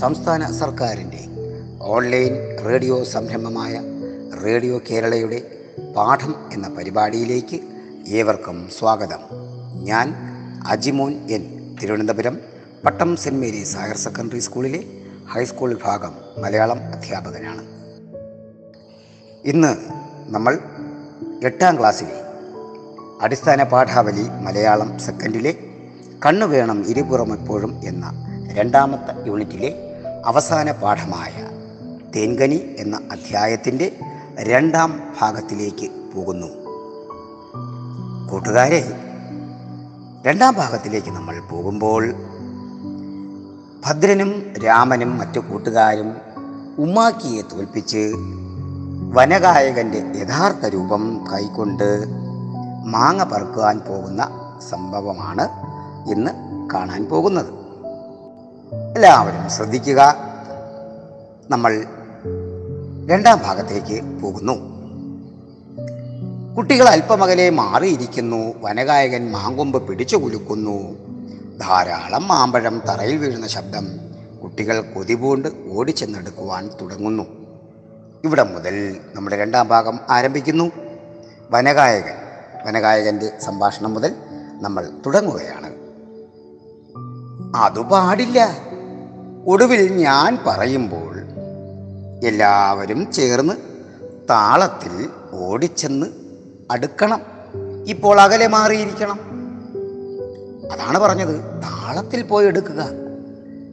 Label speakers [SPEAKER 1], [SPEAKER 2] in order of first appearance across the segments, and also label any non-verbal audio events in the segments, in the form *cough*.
[SPEAKER 1] സംസ്ഥാന സർക്കാരിന്റെ online radio സംരംഭമായ റേഡിയോ കേരളയുടെ പാഠം എന്ന പരിപാടിയിലേക്ക് ഏവർക്കും സ്വാഗതം. ഞാൻ Ajimon N. Thiruvananthapuram Pattom Saint Mary's higher secondary സ്കൂളിലെ ഹൈസ്കൂൾ വിഭാഗം മലയാളം അധ്യാപകനാണ്. ഇന്ന് നമ്മൾ എട്ടാം ക്ലാസ്സിലെ അടിസ്ഥാന പാഠാവലി മലയാളം സെക്കൻഡിലെ കണ്ണു വേണം ഇരുപുറം എപ്പോഴും എന്ന രണ്ടാമത്തെ യൂണിറ്റിലെ അവസാന പാഠമായ തേൻകനി എന്ന അധ്യായത്തിന്റെ രണ്ടാം ഭാഗത്തിലേക്ക് പോകുന്നു. കൂട്ടുകാരെ രണ്ടാം ഭാഗത്തിലേക്ക് നമ്മൾ പോകുമ്പോൾ ഭദ്രനും രാമനും മറ്റു കൂട്ടുകാരും ഉമ്മാക്കിയെ തോൽപ്പിച്ച് വനഗായകന്റെ യഥാർത്ഥ രൂപം കൈക്കൊണ്ട് മാങ്ങ പറക്കുവാൻ പോകുന്ന സംഭവമാണ് ഇന്ന് കാണാൻ പോകുന്നത്. എല്ലാവരും ശ്രദ്ധിക്കുക. നമ്മൾ രണ്ടാം ഭാഗത്തേക്ക് പോകുന്നു. കുട്ടികൾ അല്പമകലെ മാറിയിരിക്കുന്നു. വനഗായകൻ മാങ്കൊമ്പ് പിടിച്ചു കുലുക്കുന്നു. ധാരാളം മാമ്പഴം തറയിൽ വീഴുന്ന ശബ്ദം കുട്ടികൾ കൊതിപൂണ്ട് ഓടിച്ചെന്നെടുക്കുവാൻ തുടങ്ങുന്നു. ഇവിടെ മുതൽ നമ്മുടെ രണ്ടാം ഭാഗം ആരംഭിക്കുന്നു. വനഗായകൻ വനഗായകന്റെ സംഭാഷണം മുതൽ നമ്മൾ തുടങ്ങുകയാണ്. അതു പാടില്ല. ഒടുവിൽ ഞാൻ പറയുമ്പോൾ എല്ലാവരും ചേർന്ന് താളത്തിൽ ഓടിച്ചെന്ന് അടുക്കണം. ഇപ്പോൾ അകലെ മാറിയിരിക്കണം. അതാണ് പറഞ്ഞത്. താളത്തിൽ പോയി എടുക്കുക.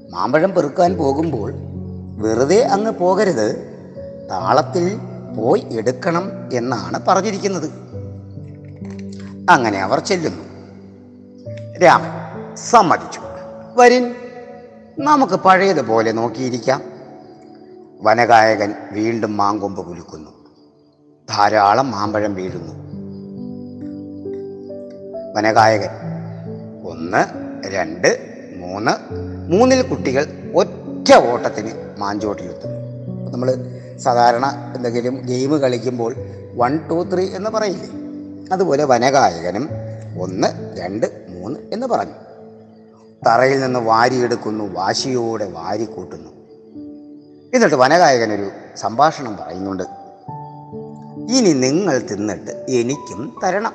[SPEAKER 1] മാമ്പഴം പെറുക്കാൻ പോകുമ്പോൾ വെറുതെ അങ്ങ് പോകരുത്. താളത്തിൽ പോയി എടുക്കണം എന്നാണ് പറഞ്ഞിരിക്കുന്നത്. അങ്ങനെ അവർ ചെല്ലുന്നു. രാമൻ സമ്മതിച്ചു. വരിൻ. നമുക്ക് പഴയതുപോലെ നോക്കിയിരിക്കാം. വനഗായകൻ വീണ്ടും മാങ്കൊമ്പ് കുലുക്കുന്നു. ധാരാളം മാമ്പഴം വീഴുന്നു. വനഗായകൻ ഒന്ന് രണ്ട് മൂന്ന് മൂന്നിൽ കുട്ടികൾ ഒറ്റ ഓട്ടത്തിന് മാഞ്ചോട്ടിലെത്തുന്നു. നമ്മൾ സാധാരണ എന്തെങ്കിലും ഗെയിം കളിക്കുമ്പോൾ വൺ ടു ത്രീ എന്ന് പറയില്ലേ? അതുപോലെ വനഗായകനും ഒന്ന് രണ്ട് മൂന്ന് എന്ന് പറഞ്ഞു. തറയിൽ നിന്ന് വാരിയെടുക്കുന്നു വാശിയോടെ വാരിക്കൂട്ടുന്നു. എന്നിട്ട് വനഗായകൻ ഒരു സംഭാഷണം പറയുന്നുണ്ട്. ഇനി നിങ്ങൾ തിന്നിട്ട് എനിക്കും തരണം.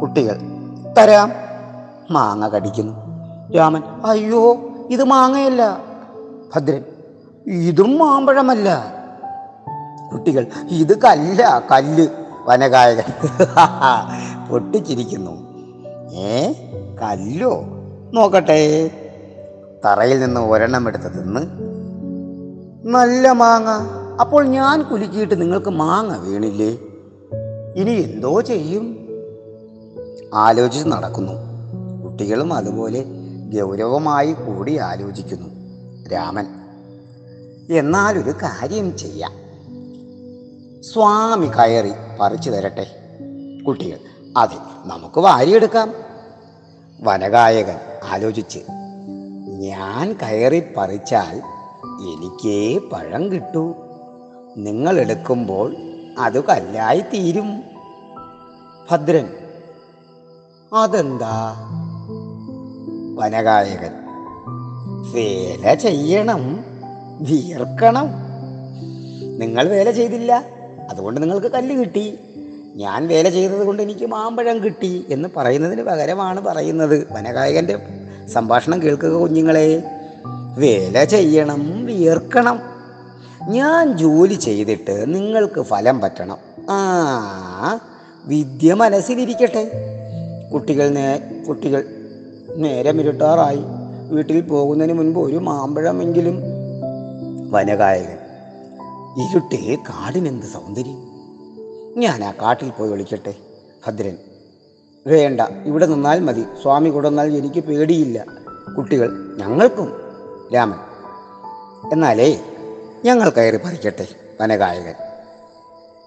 [SPEAKER 1] കുട്ടികൾ തരാം. മാങ്ങ കടിക്കുന്നു. രാമൻ അയ്യോ ഇത് മാങ്ങയല്ല. ഭദ്രൻ ഇതും മാമ്പഴമല്ല. കുട്ടികൾ ഇത് കല്ല കല്ല്. വനഗായകൻ *laughs* പൊട്ടിച്ചിരിക്കുന്നു. ഏ കല്ലോ? നോക്കട്ടെ. തറയിൽ നിന്ന് ഒരെണ്ണം എടുത്ത് തിന്ന്. നല്ല മാങ്ങ. അപ്പോൾ ഞാൻ കുലുക്കിയിട്ട് നിങ്ങൾക്ക് മാങ്ങ വീണില്ലേ? ഇനി എന്തോ ചെയ്യും? ആലോചിച്ച് നടക്കുന്നു. കുട്ടികളും അതുപോലെ ഗൗരവമായി കൂടി ആലോചിക്കുന്നു. രാമൻ എന്നാലൊരു കാര്യം ചെയ്യാം. സ്വാമി കയറി പറിച്ചു തരട്ടെ. കുട്ടികൾ അതെ നമുക്ക് വാരിയെടുക്കാം. വനഗായകൻ ആലോചിച്ച്. ഞാൻ കയറി പറിച്ചാൽ എനിക്കേ പഴം കിട്ടൂ. നിങ്ങൾ എടുക്കുമ്പോൾ അത് കല്ലായി തീരും ഭദ്രൻ അതെന്താ? വനഗായകൻ വേല ചെയ്യണം വീർക്കണം നിങ്ങൾ വേല ചെയ്തില്ല അതുകൊണ്ട് നിങ്ങൾക്ക് കല്ല് കിട്ടി. ഞാൻ വേല ചെയ്തത് കൊണ്ട് എനിക്ക് മാമ്പഴം കിട്ടി എന്ന് പറയുന്നതിന് പകരമാണ് പറയുന്നത് വനഗായകന്റെ സംഭാഷണം കേൾക്കുക കുഞ്ഞുങ്ങളെ. വേല ചെയ്യണം വിയർക്കണം. ഞാൻ ജോലി ചെയ്തിട്ട് നിങ്ങൾക്ക് ഫലം പറ്റണം. ആ വിദ്യ മനസ്സിലിരിക്കട്ടെ. കുട്ടികൾ നേ കുട്ടികൾ നേരം ഇരുട്ടാറായി. വീട്ടിൽ പോകുന്നതിന് മുൻപ് ഒരു മാമ്പഴമെങ്കിലും. വനഗായകൻ ഇരുട്ടിൽ കാടിനെന്ത് സൗന്ദര്യം? ഞാൻ ആ കാട്ടിൽ പോയി വിളിക്കട്ടെ ഭദ്രൻ വേണ്ട. ഇവിടെ നിന്നാൽ മതി. സ്വാമി കൊണ്ടുവന്നാൽ എനിക്ക് പേടിയില്ല. കുട്ടികൾ ഞങ്ങൾക്കും രാമൻ. എന്നാലേ ഞങ്ങൾ കയറി പറിക്കട്ടെ വനഗായകൻ.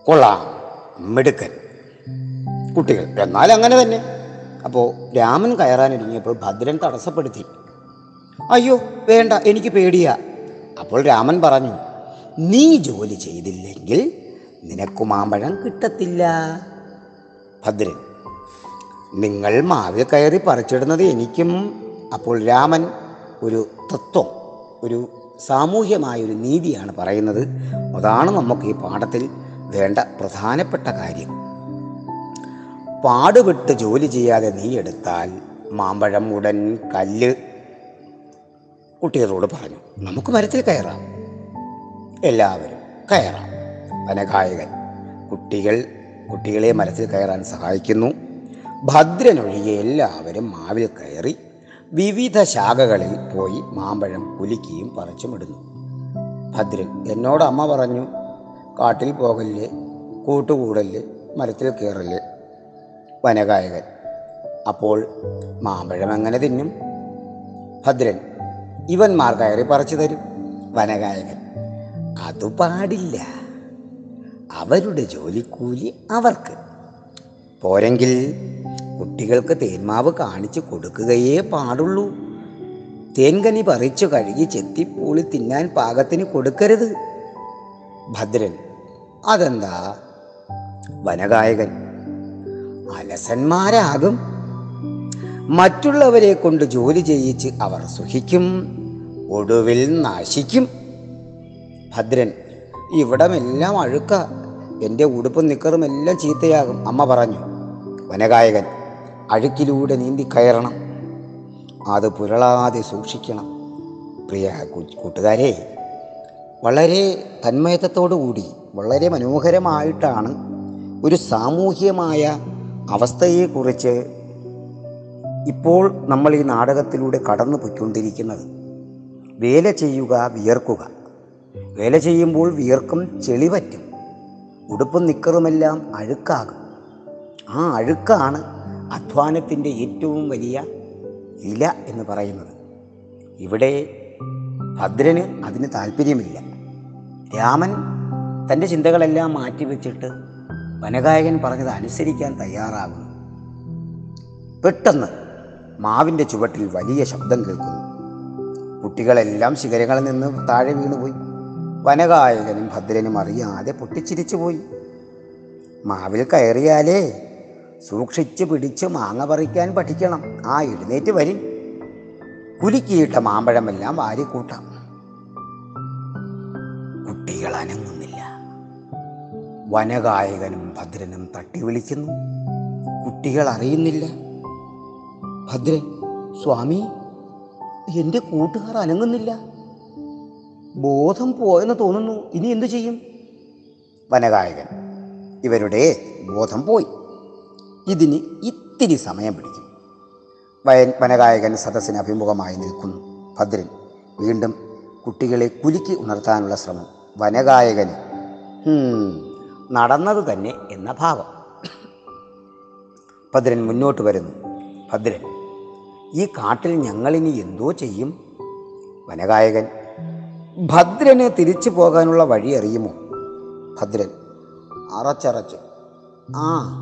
[SPEAKER 1] കൊള്ളാം മിടുക്കൻ. കുട്ടികൾ എന്നാൽ അങ്ങനെ തന്നെ. അപ്പോൾ രാമൻ കയറാനൊരുങ്ങിയപ്പോൾ ഭദ്രൻ തടസ്സപ്പെടുത്തി. അയ്യോ വേണ്ട എനിക്ക് പേടിയാ. അപ്പോൾ രാമൻ പറഞ്ഞു നീ ജോലി ചെയ്തില്ലെങ്കിൽ നിനക്ക് മാമ്പഴം കിട്ടത്തില്ല. ഭദ്രൻ നിങ്ങൾ മാവിൽ കയറി പറിച്ചിടുന്നത് എനിക്കും അപ്പോൾ രാമൻ ഒരു തത്വം ഒരു സാമൂഹ്യമായ ഒരു നീതിയാണ് പറയുന്നത്. അതാണ് നമുക്ക് ഈ പാഠത്തിൽ വേണ്ട പ്രധാനപ്പെട്ട കാര്യം. പാടുപെട്ട് ജോലി ചെയ്യാതെ നീ എടുത്താൽ മാമ്പഴം ഉടൻ കല്ല് കുട്ടികളോട് പറഞ്ഞു. നമുക്ക് മരത്തിൽ കയറാം. എല്ലാവരും കയറാം. വനഗായകൻ കുട്ടികൾ കുട്ടികളെ മരത്തിൽ കയറാൻ സഹായിക്കുന്നു. ഭദ്രനൊഴികെ എല്ലാവരും മാവിൽ കയറി വിവിധ ശാഖകളിൽ പോയി മാമ്പഴം കുലുക്കിയും പറിച്ചുമിടുന്നു ഭദ്രൻ എന്നോട് അമ്മ പറഞ്ഞു കാട്ടിൽ പോകല്ലേ കൂട്ടുകൂടൽ മരത്തിൽ കയറൽ വനഗായകൻ. അപ്പോൾ മാമ്പഴം എങ്ങനെ തിന്നും? ഭദ്രൻ ഇവന്മാർ കയറി പറിച്ചു തരും വനഗായകൻ. അത് പാടില്ല. അവരുടെ ജോലിക്കൂലി അവർക്ക്. പോരെങ്കിൽ കുട്ടികൾക്ക് തേന്മാവ് കാണിച്ചു കൊടുക്കുകയേ പാടുള്ളൂ. തേൻകനി പറിച്ചു കഴുകി ചെത്തിപ്പൂളി തിന്നാൻ പാകത്തിന് കൊടുക്കരുത്. ഭദ്രൻ അതെന്താ? വനഗായകൻ അലസന്മാരാകും. മറ്റുള്ളവരെ കൊണ്ട് ജോലി ചെയ്യിച്ച് അവർ സുഖിക്കും ഒടുവിൽ നാശിക്കും. ഭദ്രൻ ഇവിടമെല്ലാം അഴുക്ക. എന്റെ ഉടുപ്പും നിക്കറും എല്ലാം ചീത്തയാകും. അമ്മ പറഞ്ഞു. വനഗായകൻ അഴുക്കിലൂടെ നീന്തി കയറണം. അത് പുരളാതെ സൂക്ഷിക്കണം. പ്രിയ കൂട്ടുകാരെ വളരെ കൂടി വളരെ മനോഹരമായിട്ടാണ് ഒരു സാമൂഹ്യമായ അവസ്ഥയെക്കുറിച്ച് ഇപ്പോൾ നമ്മൾ ഈ നാടകത്തിലൂടെ കടന്നു പോയിക്കൊണ്ടിരിക്കുന്നത് വേല ചെയ്യുക വിയർക്കുക. വേല ചെയ്യുമ്പോൾ വിയർക്കും ചെളി പറ്റും ഉടുപ്പും നിക്കറുമെല്ലാം അഴുക്കാകും. ആ അഴുക്കാണ് അധ്വാനത്തിന്റെ ഏറ്റവും വലിയ ഇല എന്ന് പറയുന്നത്. ഇവിടെ ഭദ്രന് അതിന് താല്പര്യമില്ല. രാമൻ തന്റെ ചിന്തകളെല്ലാം മാറ്റിവെച്ചിട്ട് വനഗായകൻ പറഞ്ഞത് അനുസരിക്കാൻ തയ്യാറാകുന്നു. പെട്ടെന്ന് മാവിന്റെ ചുവട്ടിൽ വലിയ ശബ്ദം കേൾക്കുന്നു. കുട്ടികളെല്ലാം ശിഖരങ്ങളിൽ നിന്ന് താഴെ വീണുപോയി. വനഗായകനും ഭദ്രനും അറിയാതെ പൊട്ടിച്ചിരിച്ചു പോയി മാവിൽ കയറിയാലേ സൂക്ഷിച്ച് പിടിച്ച് മാങ്ങ പറിക്കാൻ പഠിക്കണം. ആ എഴുന്നേറ്റ് വരും. കുലുക്കിയിട്ട മാമ്പഴമെല്ലാം വാരിക്കൂട്ടാം. കുട്ടികൾ അനങ്ങുന്നില്ല. വനഗായകനും ഭദ്രനും തട്ടി വിളിക്കുന്നു. കുട്ടികൾ അറിയുന്നില്ല. ഭദ്രൻ സ്വാമി എന്റെ കൂട്ടുകാർ അനങ്ങുന്നില്ല. ബോധം പോയെന്ന് തോന്നുന്നു. ഇനി എന്തു ചെയ്യും? വനഗായകൻ ഇവരുടെ ബോധം പോയി. ഇതിന് ഇത്തിരി സമയം പിടിക്കും. വയൻ വനഗായകൻ സദസ്സിന് അഭിമുഖമായി നിൽക്കുന്നു. ഭദ്രൻ വീണ്ടും കുട്ടികളെ കുലുക്കി ഉണർത്താനുള്ള ശ്രമം. വനഗായകന് "ഹും, നടന്നത് തന്നെ എന്ന ഭാവം. ഭദ്രൻ മുന്നോട്ട് വരുന്നു. ഭദ്രൻ ഈ കാട്ടിൽ ഞങ്ങളിനി എന്തോ ചെയ്യും? വനഗായകൻ ഭദ്രന് തിരിച്ചു പോകാനുള്ള വഴി അറിയുമോ? ഭദ്രൻ അറച്ചറച്ച്. ആ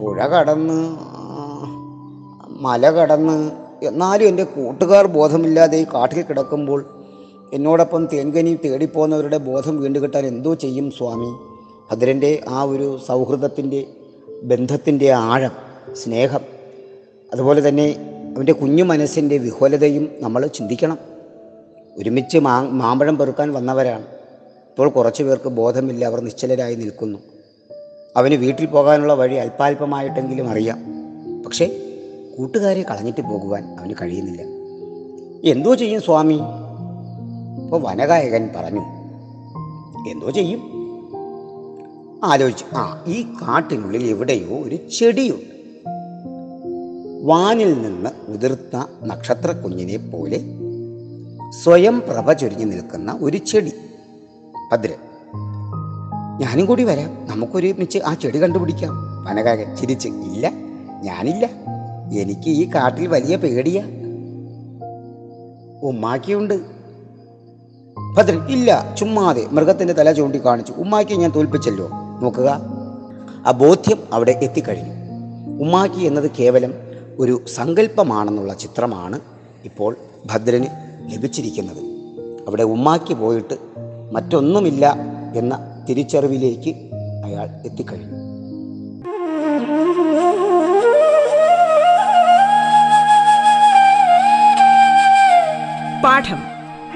[SPEAKER 1] പുഴ കടന്ന് മല കടന്ന് എന്നാലും എന്റെ കൂട്ടുകാർ ബോധമില്ലാതെ ഈ കാട്ടിൽ കിടക്കുമ്പോൾ എന്നോടൊപ്പം തേൻകനി തേടിപ്പോകുന്നവരുടെ ബോധം വീണ്ടു കിട്ടാൻ എന്തോ ചെയ്യും സ്വാമി. ഭദ്രന്റെ ആ ഒരു സൗഹൃദത്തിന്റെ ബന്ധത്തിന്റെ ആഴം സ്നേഹം അതുപോലെ തന്നെ അവന്റെ കുഞ്ഞു മനസ്സിന്റെ വിഹ്വലതയും നമ്മൾ ചിന്തിക്കണം. ഒരുമിച്ച് മാ മാമ്പഴം പെറുക്കാൻ വന്നവരാണ്. ഇപ്പോൾ കുറച്ച് പേർക്ക് ബോധമില്ല അവർ നിശ്ചലരായി നിൽക്കുന്നു. അവന് വീട്ടിൽ പോകാനുള്ള വഴി അല്പാൽപമായിട്ടെങ്കിലും അറിയാം. പക്ഷേ കൂട്ടുകാരെ കളഞ്ഞിട്ട് പോകുവാൻ അവന് കഴിയുന്നില്ല. എന്തോ ചെയ്യും സ്വാമി? ഇപ്പോൾ വനഗായകൻ പറഞ്ഞു എന്തോ ചെയ്യും? ആലോചിച്ചു ആ ഈ കാട്ടിനുള്ളിൽ എവിടെയോ ഒരു ചെടിയുണ്ട്. വാനിൽ നിന്ന് ഉതിർത്ത നക്ഷത്ര കുഞ്ഞിനെ പോലെ സ്വയം പ്രഭ ചൊരിഞ്ഞു നിൽക്കുന്ന ഒരു ചെടി. ഭദ്രൻ ഞാനും കൂടി വരാം. നമുക്കൊരുമിച്ച് ആ ചെടി കണ്ടുപിടിക്കാം. വനകാകൻ ചിരിച്ച് ഇല്ല ഞാനില്ല. എനിക്ക് ഈ കാട്ടിൽ വലിയ പേടിയാ. ഉമ്മാക്കിയുണ്ട്. ഭദ്രൻ ഇല്ല ചുമ്മാതെ മൃഗത്തിന്റെ തല ചൂണ്ടി കാണിച്ചു. ഉമ്മാക്കി ഞാൻ തോൽപ്പിച്ചല്ലോ. നോക്കുക. ആ ബോധ്യം അവിടെ എത്തിക്കഴിഞ്ഞു. ഉമ്മാക്കി എന്നത് കേവലം ഒരു സങ്കല്പമാണെന്നുള്ള ചിത്രമാണ് ഇപ്പോൾ ഭദ്രന് ലഭിച്ചിരിക്കുന്നത്. അവിടെ ഉമ്മാക്കി പോയിട്ട് മറ്റൊന്നുമില്ല എന്ന തിരിച്ചറിവിലേക്ക് അയാൾ എത്തിക്കഴിഞ്ഞു.
[SPEAKER 2] പാഠം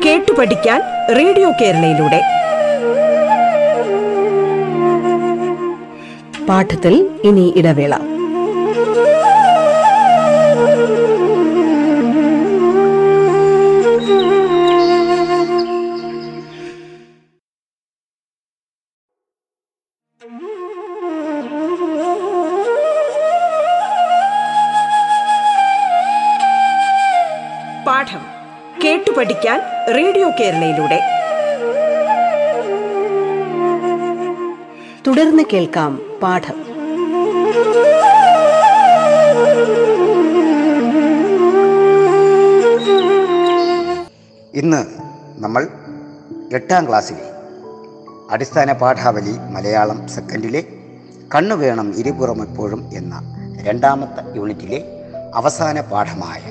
[SPEAKER 2] കേട്ടു പഠിക്കാൻ റേഡിയോ കേരളയിലൂടെ.
[SPEAKER 3] പാഠത്തിൽ ഇനി ഇടവേള.
[SPEAKER 2] കേരളയിലൂടെ.
[SPEAKER 3] തുടർന്ന് കേൾക്കാം പാഠം.
[SPEAKER 1] ഇന്ന് നമ്മൾ എട്ടാം ക്ലാസ്സിലെ അടിസ്ഥാന പാഠാവലി മലയാളം സെക്കൻഡിലെ കണ്ണു വേണം ഇരുപുറം എപ്പോഴും എന്ന രണ്ടാമത്തെ യൂണിറ്റിലെ അവസാന പാഠമായ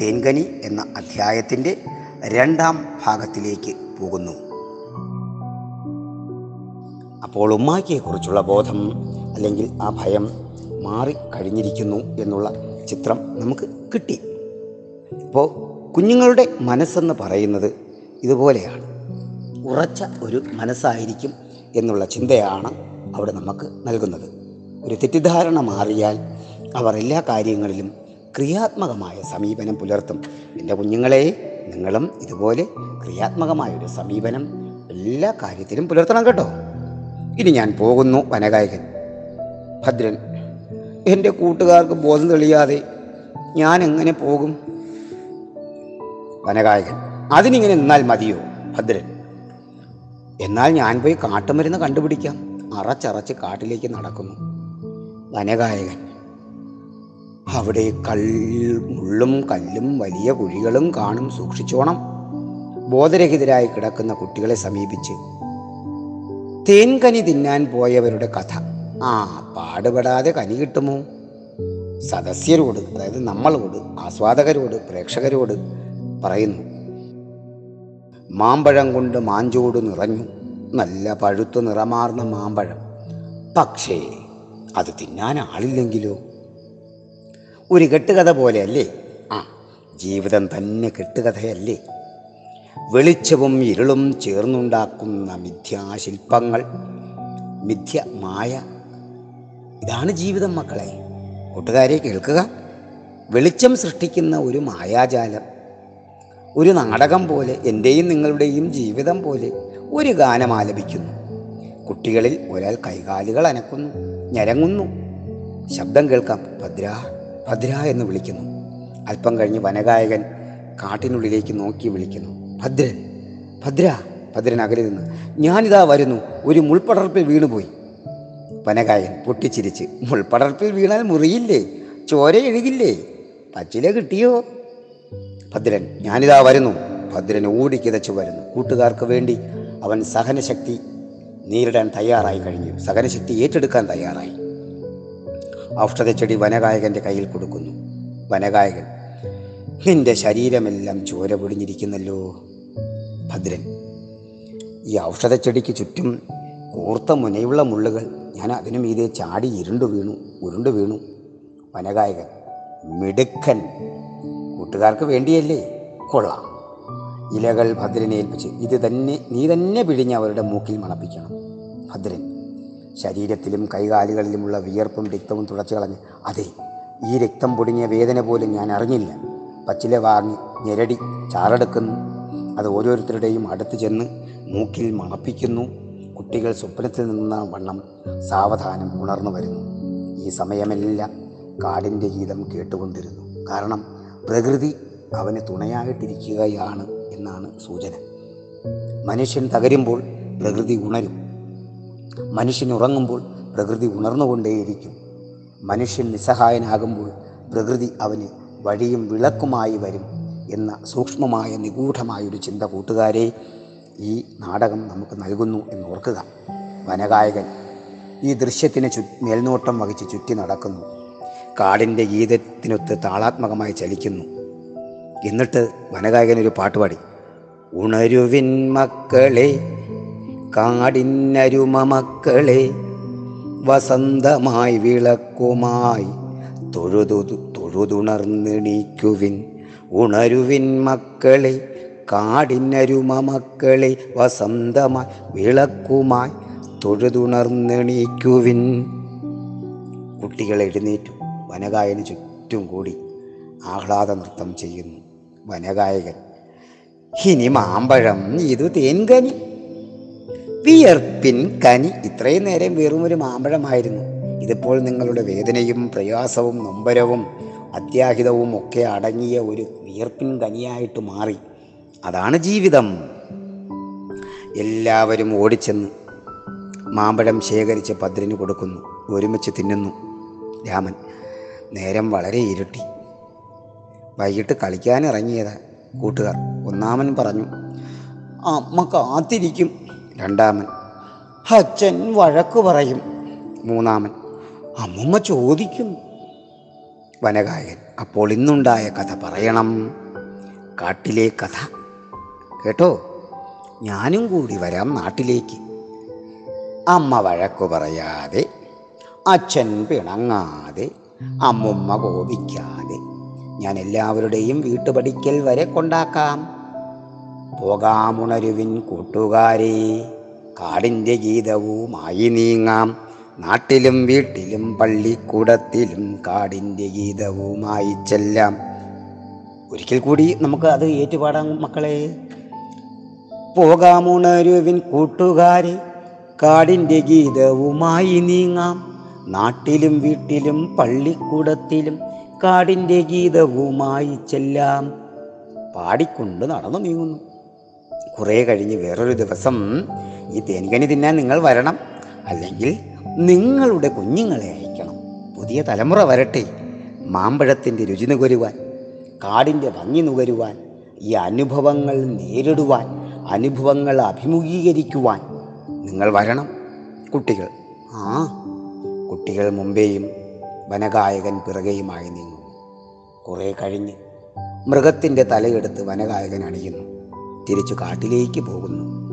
[SPEAKER 1] തേൻകനി എന്ന അധ്യായത്തിന്റെ രണ്ടാം ഭാഗത്തിലേക്ക് പോകുന്നു. അപ്പോൾ ഉമ്മാക്കിയെക്കുറിച്ചുള്ള ബോധം അല്ലെങ്കിൽ ആ ഭയം മാറിക്കഴിഞ്ഞിരിക്കുന്നു എന്നുള്ള ചിത്രം നമുക്ക് കിട്ടി. ഇപ്പോൾ കുഞ്ഞുങ്ങളുടെ മനസ്സെന്ന് പറയുന്നത് ഇതുപോലെയാണ്. ഉറച്ച ഒരു മനസ്സായിരിക്കും എന്നുള്ള ചിന്തയാണ് അവിടെ നമുക്ക് നൽകുന്നത്. ഒരു തെറ്റിദ്ധാരണ മാറിയാൽ അവർ എല്ലാ കാര്യങ്ങളിലും ക്രിയാത്മകമായ സമീപനം പുലർത്തും. എന്റെ കുഞ്ഞുങ്ങളെ നിങ്ങളും ഇതുപോലെ ക്രിയാത്മകമായൊരു സമീപനം എല്ലാ കാര്യത്തിലും പുലർത്തണം കേട്ടോ. ഇനി ഞാൻ പോകുന്നു വനഗായകൻ. ഭദ്രൻ എന്റെ കൂട്ടുകാർക്ക് ബോധം തെളിയാതെ ഞാൻ എങ്ങനെ പോകും? വനഗായകൻ അതിനിങ്ങനെ നിന്നാൽ മതിയോ? ഭദ്രൻ എന്നാൽ ഞാൻ പോയി കാട്ടുമരുന്ന് കണ്ടുപിടിക്കാം. അറച്ചറച്ച് കാട്ടിലേക്ക് നടക്കുന്നു. വനഗായകൻ അവിടെ കല്ല് മുള്ളും കല്ലും വലിയ കുഴികളും കാണും സൂക്ഷിച്ചോണം. ബോധരഹിതരായി കിടക്കുന്ന കുട്ടികളെ സമീപിച്ച്. തേൻകനി തിന്നാൻ പോയവരുടെ കഥ. ആ പാടുപെടാതെ കനി കിട്ടുമോ? സദസ്യരോട് അതായത് നമ്മളോട് ആസ്വാദകരോട് പ്രേക്ഷകരോട് പറയുന്നു. മാമ്പഴം കൊണ്ട് മാഞ്ചോട് നിറഞ്ഞു. നല്ല പഴുത്തു നിറമാർന്ന മാമ്പഴം. പക്ഷേ അത് തിന്നാൻ ആളില്ലെങ്കിലോ? ഒരു കെട്ടുകഥ പോലെയല്ലേ? ആ ജീവിതം തന്നെ കെട്ടുകഥയല്ലേ? വെളിച്ചവും ഇരുളും ചേർന്നുണ്ടാക്കുന്ന മിഥ്യാശില്പങ്ങൾ മിഥ്യ മായ. ഇതാണ് ജീവിതം മക്കളെ. കൂട്ടുകാരെ കേൾക്കുക. വെളിച്ചം സൃഷ്ടിക്കുന്ന ഒരു മായാജാലം ഒരു നാടകം പോലെ എന്റെയും നിങ്ങളുടെയും ജീവിതം പോലെ ഒരു ഗാനം ആലപിക്കുന്നു. കുട്ടികളിൽ ഒരാൾ കൈകാലുകൾ അനക്കുന്നു ഞരങ്ങുന്നു. ശബ്ദം കേൾക്കാം. ഭദ്ര. ഭദ്ര എന്ന് വിളിക്കുന്നു. അല്പം കഴിഞ്ഞ് വനഗായകൻ കാട്ടിനുള്ളിലേക്ക് നോക്കി വിളിക്കുന്നു. ഭദ്രൻ ഭദ്ര ഭദ്രൻ അകലെ നിന്ന്. ഞാനിതാ വരുന്നു. ഒരു മുൾപ്പടർപ്പിൽ വീണുപോയി. വനഗായകൻ പൊട്ടിച്ചിരിച്ച്. മുൾപ്പടർപ്പിൽ വീണാൽ മുറിയില്ലേ? ചോര എഴുകില്ലേ? പച്ചില കിട്ടിയോ? ഭദ്രൻ ഞാനിതാ വരുന്നു. ഭദ്രൻ ഓടിക്കിതച്ചു വരുന്നു. കൂട്ടുകാർക്ക് വേണ്ടി അവൻ സഹനശക്തി നേരിടാൻ തയ്യാറായി കഴിഞ്ഞു. സഹനശക്തി ഏറ്റെടുക്കാൻ തയ്യാറായി. ഔഷധച്ചെടി വനഗായകന്റെ കയ്യിൽ കൊടുക്കുന്നു. വനഗായകൻ നിന്റെ ശരീരമെല്ലാം ചോര പൊടിഞ്ഞിരിക്കുന്നല്ലോ ഭദ്രൻ. ഈ ഔഷധച്ചെടിക്ക് ചുറ്റും കൂർത്ത മുനയുള്ള മുള്ളുകൾ. ഞാൻ അതിനു മീതെ ചാടി ഇരുണ്ടു വീണു ഉരുണ്ടു വീണു. വനഗായകൻ മിടുക്കൻ. കൂട്ടുകാർക്ക് വേണ്ടിയല്ലേ? കൊള്ളാം. ഇലകൾ ഭദ്രനെ ഏൽപ്പിച്ച് ഇത് തന്നെ നീ തന്നെ പിഴിഞ്ഞ് അവരുടെ മൂക്കിൽ മണപ്പിക്കണം ഭദ്രൻ. ശരീരത്തിലും കൈകാലുകളിലുമുള്ള വിയർപ്പും രക്തവും തുടച്ചു കളഞ്ഞ് അതെ ഈ രക്തം പൊടിഞ്ഞ വേദന പോലും ഞാൻ അറിഞ്ഞില്ല. പച്ചില വാങ്ങി ഞെരടി ചാറെടുക്കുന്നു. അത് ഓരോരുത്തരുടെയും അടുത്ത് ചെന്ന് മൂക്കിൽ മണപ്പിക്കുന്നു. കുട്ടികൾ സ്വപ്നത്തിൽ നിന്ന വണ്ണം സാവധാനം ഉണർന്നു വരുന്നു. ഈ സമയമെല്ലാം കാടിന്റെ ഗീതം കേട്ടുകൊണ്ടിരുന്നു. കാരണം പ്രകൃതി അവന് തുണയായിട്ടിരിക്കുകയാണ് എന്നാണ് സൂചന. മനുഷ്യൻ തകരുമ്പോൾ പ്രകൃതി ഉണരും. മനുഷ്യൻ ഉറങ്ങുമ്പോൾ പ്രകൃതി ഉണർന്നുകൊണ്ടേയിരിക്കും. മനുഷ്യൻ നിസ്സഹായനാകുമ്പോൾ പ്രകൃതി അവന് വഴിയും വിളക്കുമായി വരും എന്ന സൂക്ഷ്മമായ നിഗൂഢമായൊരു ചിന്ത കൂട്ടുകാരെ ഈ നാടകം നമുക്ക് നൽകുന്നു എന്ന് ഓർക്കുക വനഗായകൻ ഈ ദൃശ്യത്തിന് ചു മേൽനോട്ടം വഹിച്ച് ചുറ്റി നടക്കുന്നു. കാടിന്റെ ഗീതത്തിനൊത്ത് താളാത്മകമായി ചലിക്കുന്നു. എന്നിട്ട് വനഗായകൻ ഒരു പാട്ടുപാടി. ഉണരുവിൻ മക്കളെ കാടിന്നരുമ മക്കളെ വസന്തമായി വിളക്കുമായി തൊഴുതു തൊഴുതുണർന്നെണീക്കുവിൻ ഉണരുവിൻ മക്കളെ കാടിന്നരുമക്കളെ മക്കളെ വസന്തമായി വിളക്കുമായി തൊഴുതുണർന്നെണീക്കുവിൻ കുട്ടികൾ എഴുന്നേറ്റു. വനഗായന് ചുറ്റും കൂടി ആഹ്ലാദ നൃത്തം ചെയ്യുന്നു വനഗായകൻ. ഇനി മാമ്പഴം ഇത് തേൻകനി വിയർപ്പിൻ കനി. ഇത്രയും നേരം വെറും ഒരു മാമ്പഴമായിരുന്നു. ഇതിപ്പോൾ നിങ്ങളുടെ വേദനയും പ്രയാസവും നൊമ്പരവും അത്യാഹിതവും ഒക്കെ അടങ്ങിയ ഒരു വിയർപ്പിൻ കനിയായിട്ട് മാറി. അതാണ് ജീവിതം. എല്ലാവരും ഓടിച്ചെന്ന് മാമ്പഴം ശേഖരിച്ച് ഭദ്രന് കൊടുക്കുന്നു. ഒരുമിച്ച് തിന്നുന്നു രാമൻ. നേരം വളരെ ഇരുട്ടി. വൈകിട്ട് കളിക്കാൻ ഇറങ്ങിയതാ കൂട്ടുകാർ. ഒന്നാമൻ പറഞ്ഞു അമ്മ കാത്തിരിക്കും. രണ്ടാമൻ. അച്ഛൻ വഴക്കു പറയും. മൂന്നാമൻ അമ്മമ്മ ചോദിക്കും. വനഗായകൻ അപ്പോൾ ഇന്നുണ്ടായ കഥ പറയണം. കാട്ടിലെ കഥ. കേട്ടോ ഞാനും കൂടി വരാം നാട്ടിലേക്ക്. അമ്മ വഴക്കു പറയാതെ അച്ഛൻ പിണങ്ങാതെ അമ്മുമ്മ കോപിക്കാതെ ഞാൻ എല്ലാവരുടെയും വീട്ടുപടിക്കൽ വരെ കൊണ്ടാക്കാം. പോകാമുണരുവിൻ കൂട്ടുകാരെ കാടിന്റെ ഗീതവുമായി നീങ്ങാം. നാട്ടിലും വീട്ടിലും പള്ളിക്കൂടത്തിലും കാടിന്റെ ഗീതവുമായി ചെല്ലാം. ഒരിക്കൽ കൂടി നമുക്ക് അത് ഏറ്റുപാടാം മക്കളെ. പോകാമുണരുവിൻ കൂട്ടുകാരെ കാടിന്റെ ഗീതവുമായി നീങ്ങാം. നാട്ടിലും വീട്ടിലും പള്ളിക്കൂടത്തിലും കാടിന്റെ ഗീതവുമായി ചെല്ലാം. പാടിക്കൊണ്ട് നടന്നു നീങ്ങുന്നു. കുറേ കഴിഞ്ഞ് വേറൊരു ദിവസം ഈ തേൻകനി തിന്നാൻ നിങ്ങൾ വരണം. അല്ലെങ്കിൽ നിങ്ങളുടെ കുഞ്ഞുങ്ങളെ അയക്കണം. പുതിയ തലമുറ വരട്ടെ. മാമ്പഴത്തിന്റെ രുചി നുകരുവാൻ കാടിന്റെ ഭംഗി നുകരുവാൻ ഈ അനുഭവങ്ങൾ നേരിടുവാൻ അനുഭവങ്ങൾ അഭിമുഖീകരിക്കുവാൻ നിങ്ങൾ വരണം. കുട്ടികൾ ആ കുട്ടികൾ മുമ്പേയും വനഗായകൻ പിറകെയുമായി നീങ്ങുന്നു. കുറേ കഴിഞ്ഞ് മൃഗത്തിന്റെ തലയെടുത്ത് വനഗായകൻ അണിയുന്നു. തിരിച്ചു കാട്ടിലേക്ക് പോകുന്നു.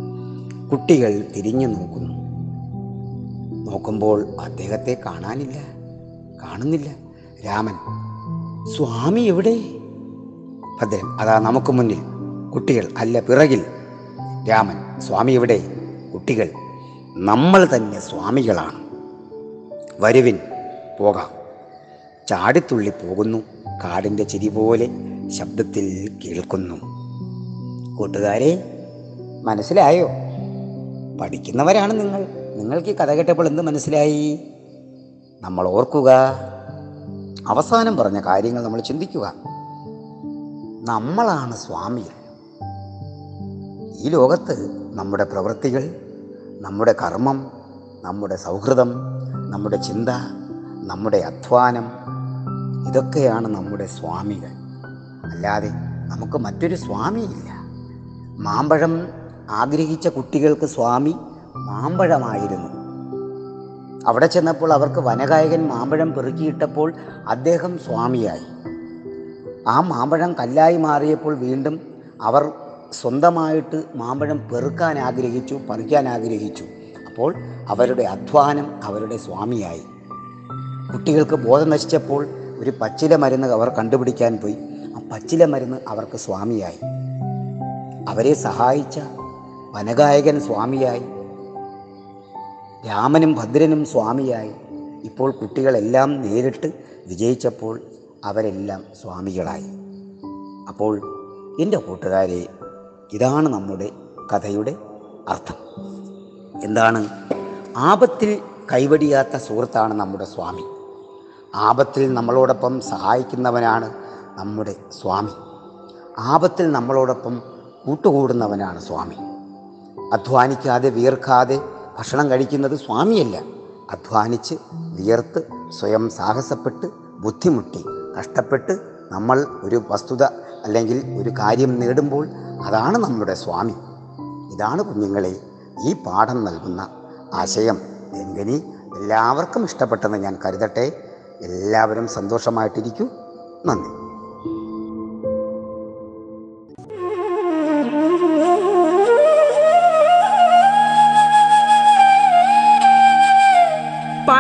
[SPEAKER 1] കുട്ടികൾ തിരിഞ്ഞു നോക്കുന്നു. നോക്കുമ്പോൾ അദ്ദേഹത്തെ കാണാനില്ല. കാണുന്നില്ല. രാമൻ സ്വാമി എവിടെ? ഭദ്രൻ അതാ നമുക്ക് മുന്നിൽ. കുട്ടികൾ അല്ല പിറകിൽ. രാമൻ സ്വാമി എവിടെ? കുട്ടികൾ നമ്മൾ തന്നെ സ്വാമികളാണ്. വരുവിൻ പോകാം. ചാടിത്തുള്ളി പോകുന്നു. കാടിന്റെ ചിരി പോലെ ശബ്ദത്തിൽ കേൾക്കുന്നു. കൂട്ടുകാരെ മനസ്സിലായോ? പഠിക്കുന്നവരാണ് നിങ്ങൾ. നിങ്ങൾക്ക് ഈ കഥ കേട്ടപ്പോൾ എന്ത് മനസ്സിലായി? നമ്മൾ ഓർക്കുക. അവസാനം പറഞ്ഞ കാര്യങ്ങൾ നമ്മൾ ചിന്തിക്കുക. നമ്മളാണ് സ്വാമി ഈ ലോകത്ത് നമ്മുടെ പ്രവൃത്തികൾ നമ്മുടെ കർമ്മം നമ്മുടെ സൗഹൃദം നമ്മുടെ ചിന്ത നമ്മുടെ അധ്വാനം ഇതൊക്കെയാണ് നമ്മുടെ സ്വാമികൾ. അല്ലാതെ നമുക്ക് മറ്റൊരു സ്വാമിയില്ല. മാമ്പഴം ആഗ്രഹിച്ച കുട്ടികൾക്ക് സ്വാമി മാമ്പഴമായിരുന്നു. അവിടെ ചെന്നപ്പോൾ അവർക്ക് വനഗായകൻ മാമ്പഴം പെറുക്കിയിട്ടപ്പോൾ അദ്ദേഹം സ്വാമിയായി. ആ മാമ്പഴം കല്ലായി മാറിയപ്പോൾ വീണ്ടും അവർ സ്വന്തമായിട്ട് മാമ്പഴം പെറുക്കാൻ ആഗ്രഹിച്ചു പറിക്കാൻ ആഗ്രഹിച്ചു. അപ്പോൾ അവരുടെ അധ്വാനം അവരുടെ സ്വാമിയായി. കുട്ടികൾക്ക് ബോധം നശിച്ചപ്പോൾ ഒരു പച്ചില മരുന്ന് അവർ കണ്ടുപിടിക്കാൻ പോയി. ആ പച്ചില മരുന്ന് അവർക്ക് സ്വാമിയായി. അവരെ സഹായിച്ച വനഗായകൻ സ്വാമിയായി. രാമനും ഭദ്രനും സ്വാമിയായി. ഇപ്പോൾ കുട്ടികളെല്ലാം നേരിട്ട് വിജയിച്ചപ്പോൾ അവരെല്ലാം സ്വാമികളായി. അപ്പോൾ എന്റെ കൂട്ടുകാരെ ഇതാണ് നമ്മുടെ കഥയുടെ അർത്ഥം. എന്താണ്? ആപത്തിൽ കൈവടിയാത്ത സുഹൃത്താണ് നമ്മുടെ സ്വാമി. ആപത്തിൽ നമ്മളോടൊപ്പം സഹായിക്കുന്നവനാണ് നമ്മുടെ സ്വാമി. ആപത്തിൽ നമ്മളോടൊപ്പം കൂട്ടുകൂടുന്നവനാണ് സ്വാമി. അധ്വാനിക്കാതെ വിയർക്കാതെ ഭക്ഷണം കഴിക്കുന്നത് സ്വാമിയല്ല. അധ്വാനിച്ച് വിയർത്ത് സ്വയം സാഹസപ്പെട്ട് ബുദ്ധിമുട്ടി കഷ്ടപ്പെട്ട് നമ്മൾ ഒരു വസ്തുത അല്ലെങ്കിൽ ഒരു കാര്യം നേടുമ്പോൾ അതാണ് നമ്മുടെ സ്വാമി. ഇതാണ് കുഞ്ഞുങ്ങളെ ഈ പാഠം നൽകുന്ന ആശയം. എങ്കിനി എല്ലാവർക്കും ഇഷ്ടപ്പെട്ടെന്ന് ഞാൻ കരുതട്ടെ. എല്ലാവരും സന്തോഷമായിട്ടിരിക്കൂ. നന്ദി.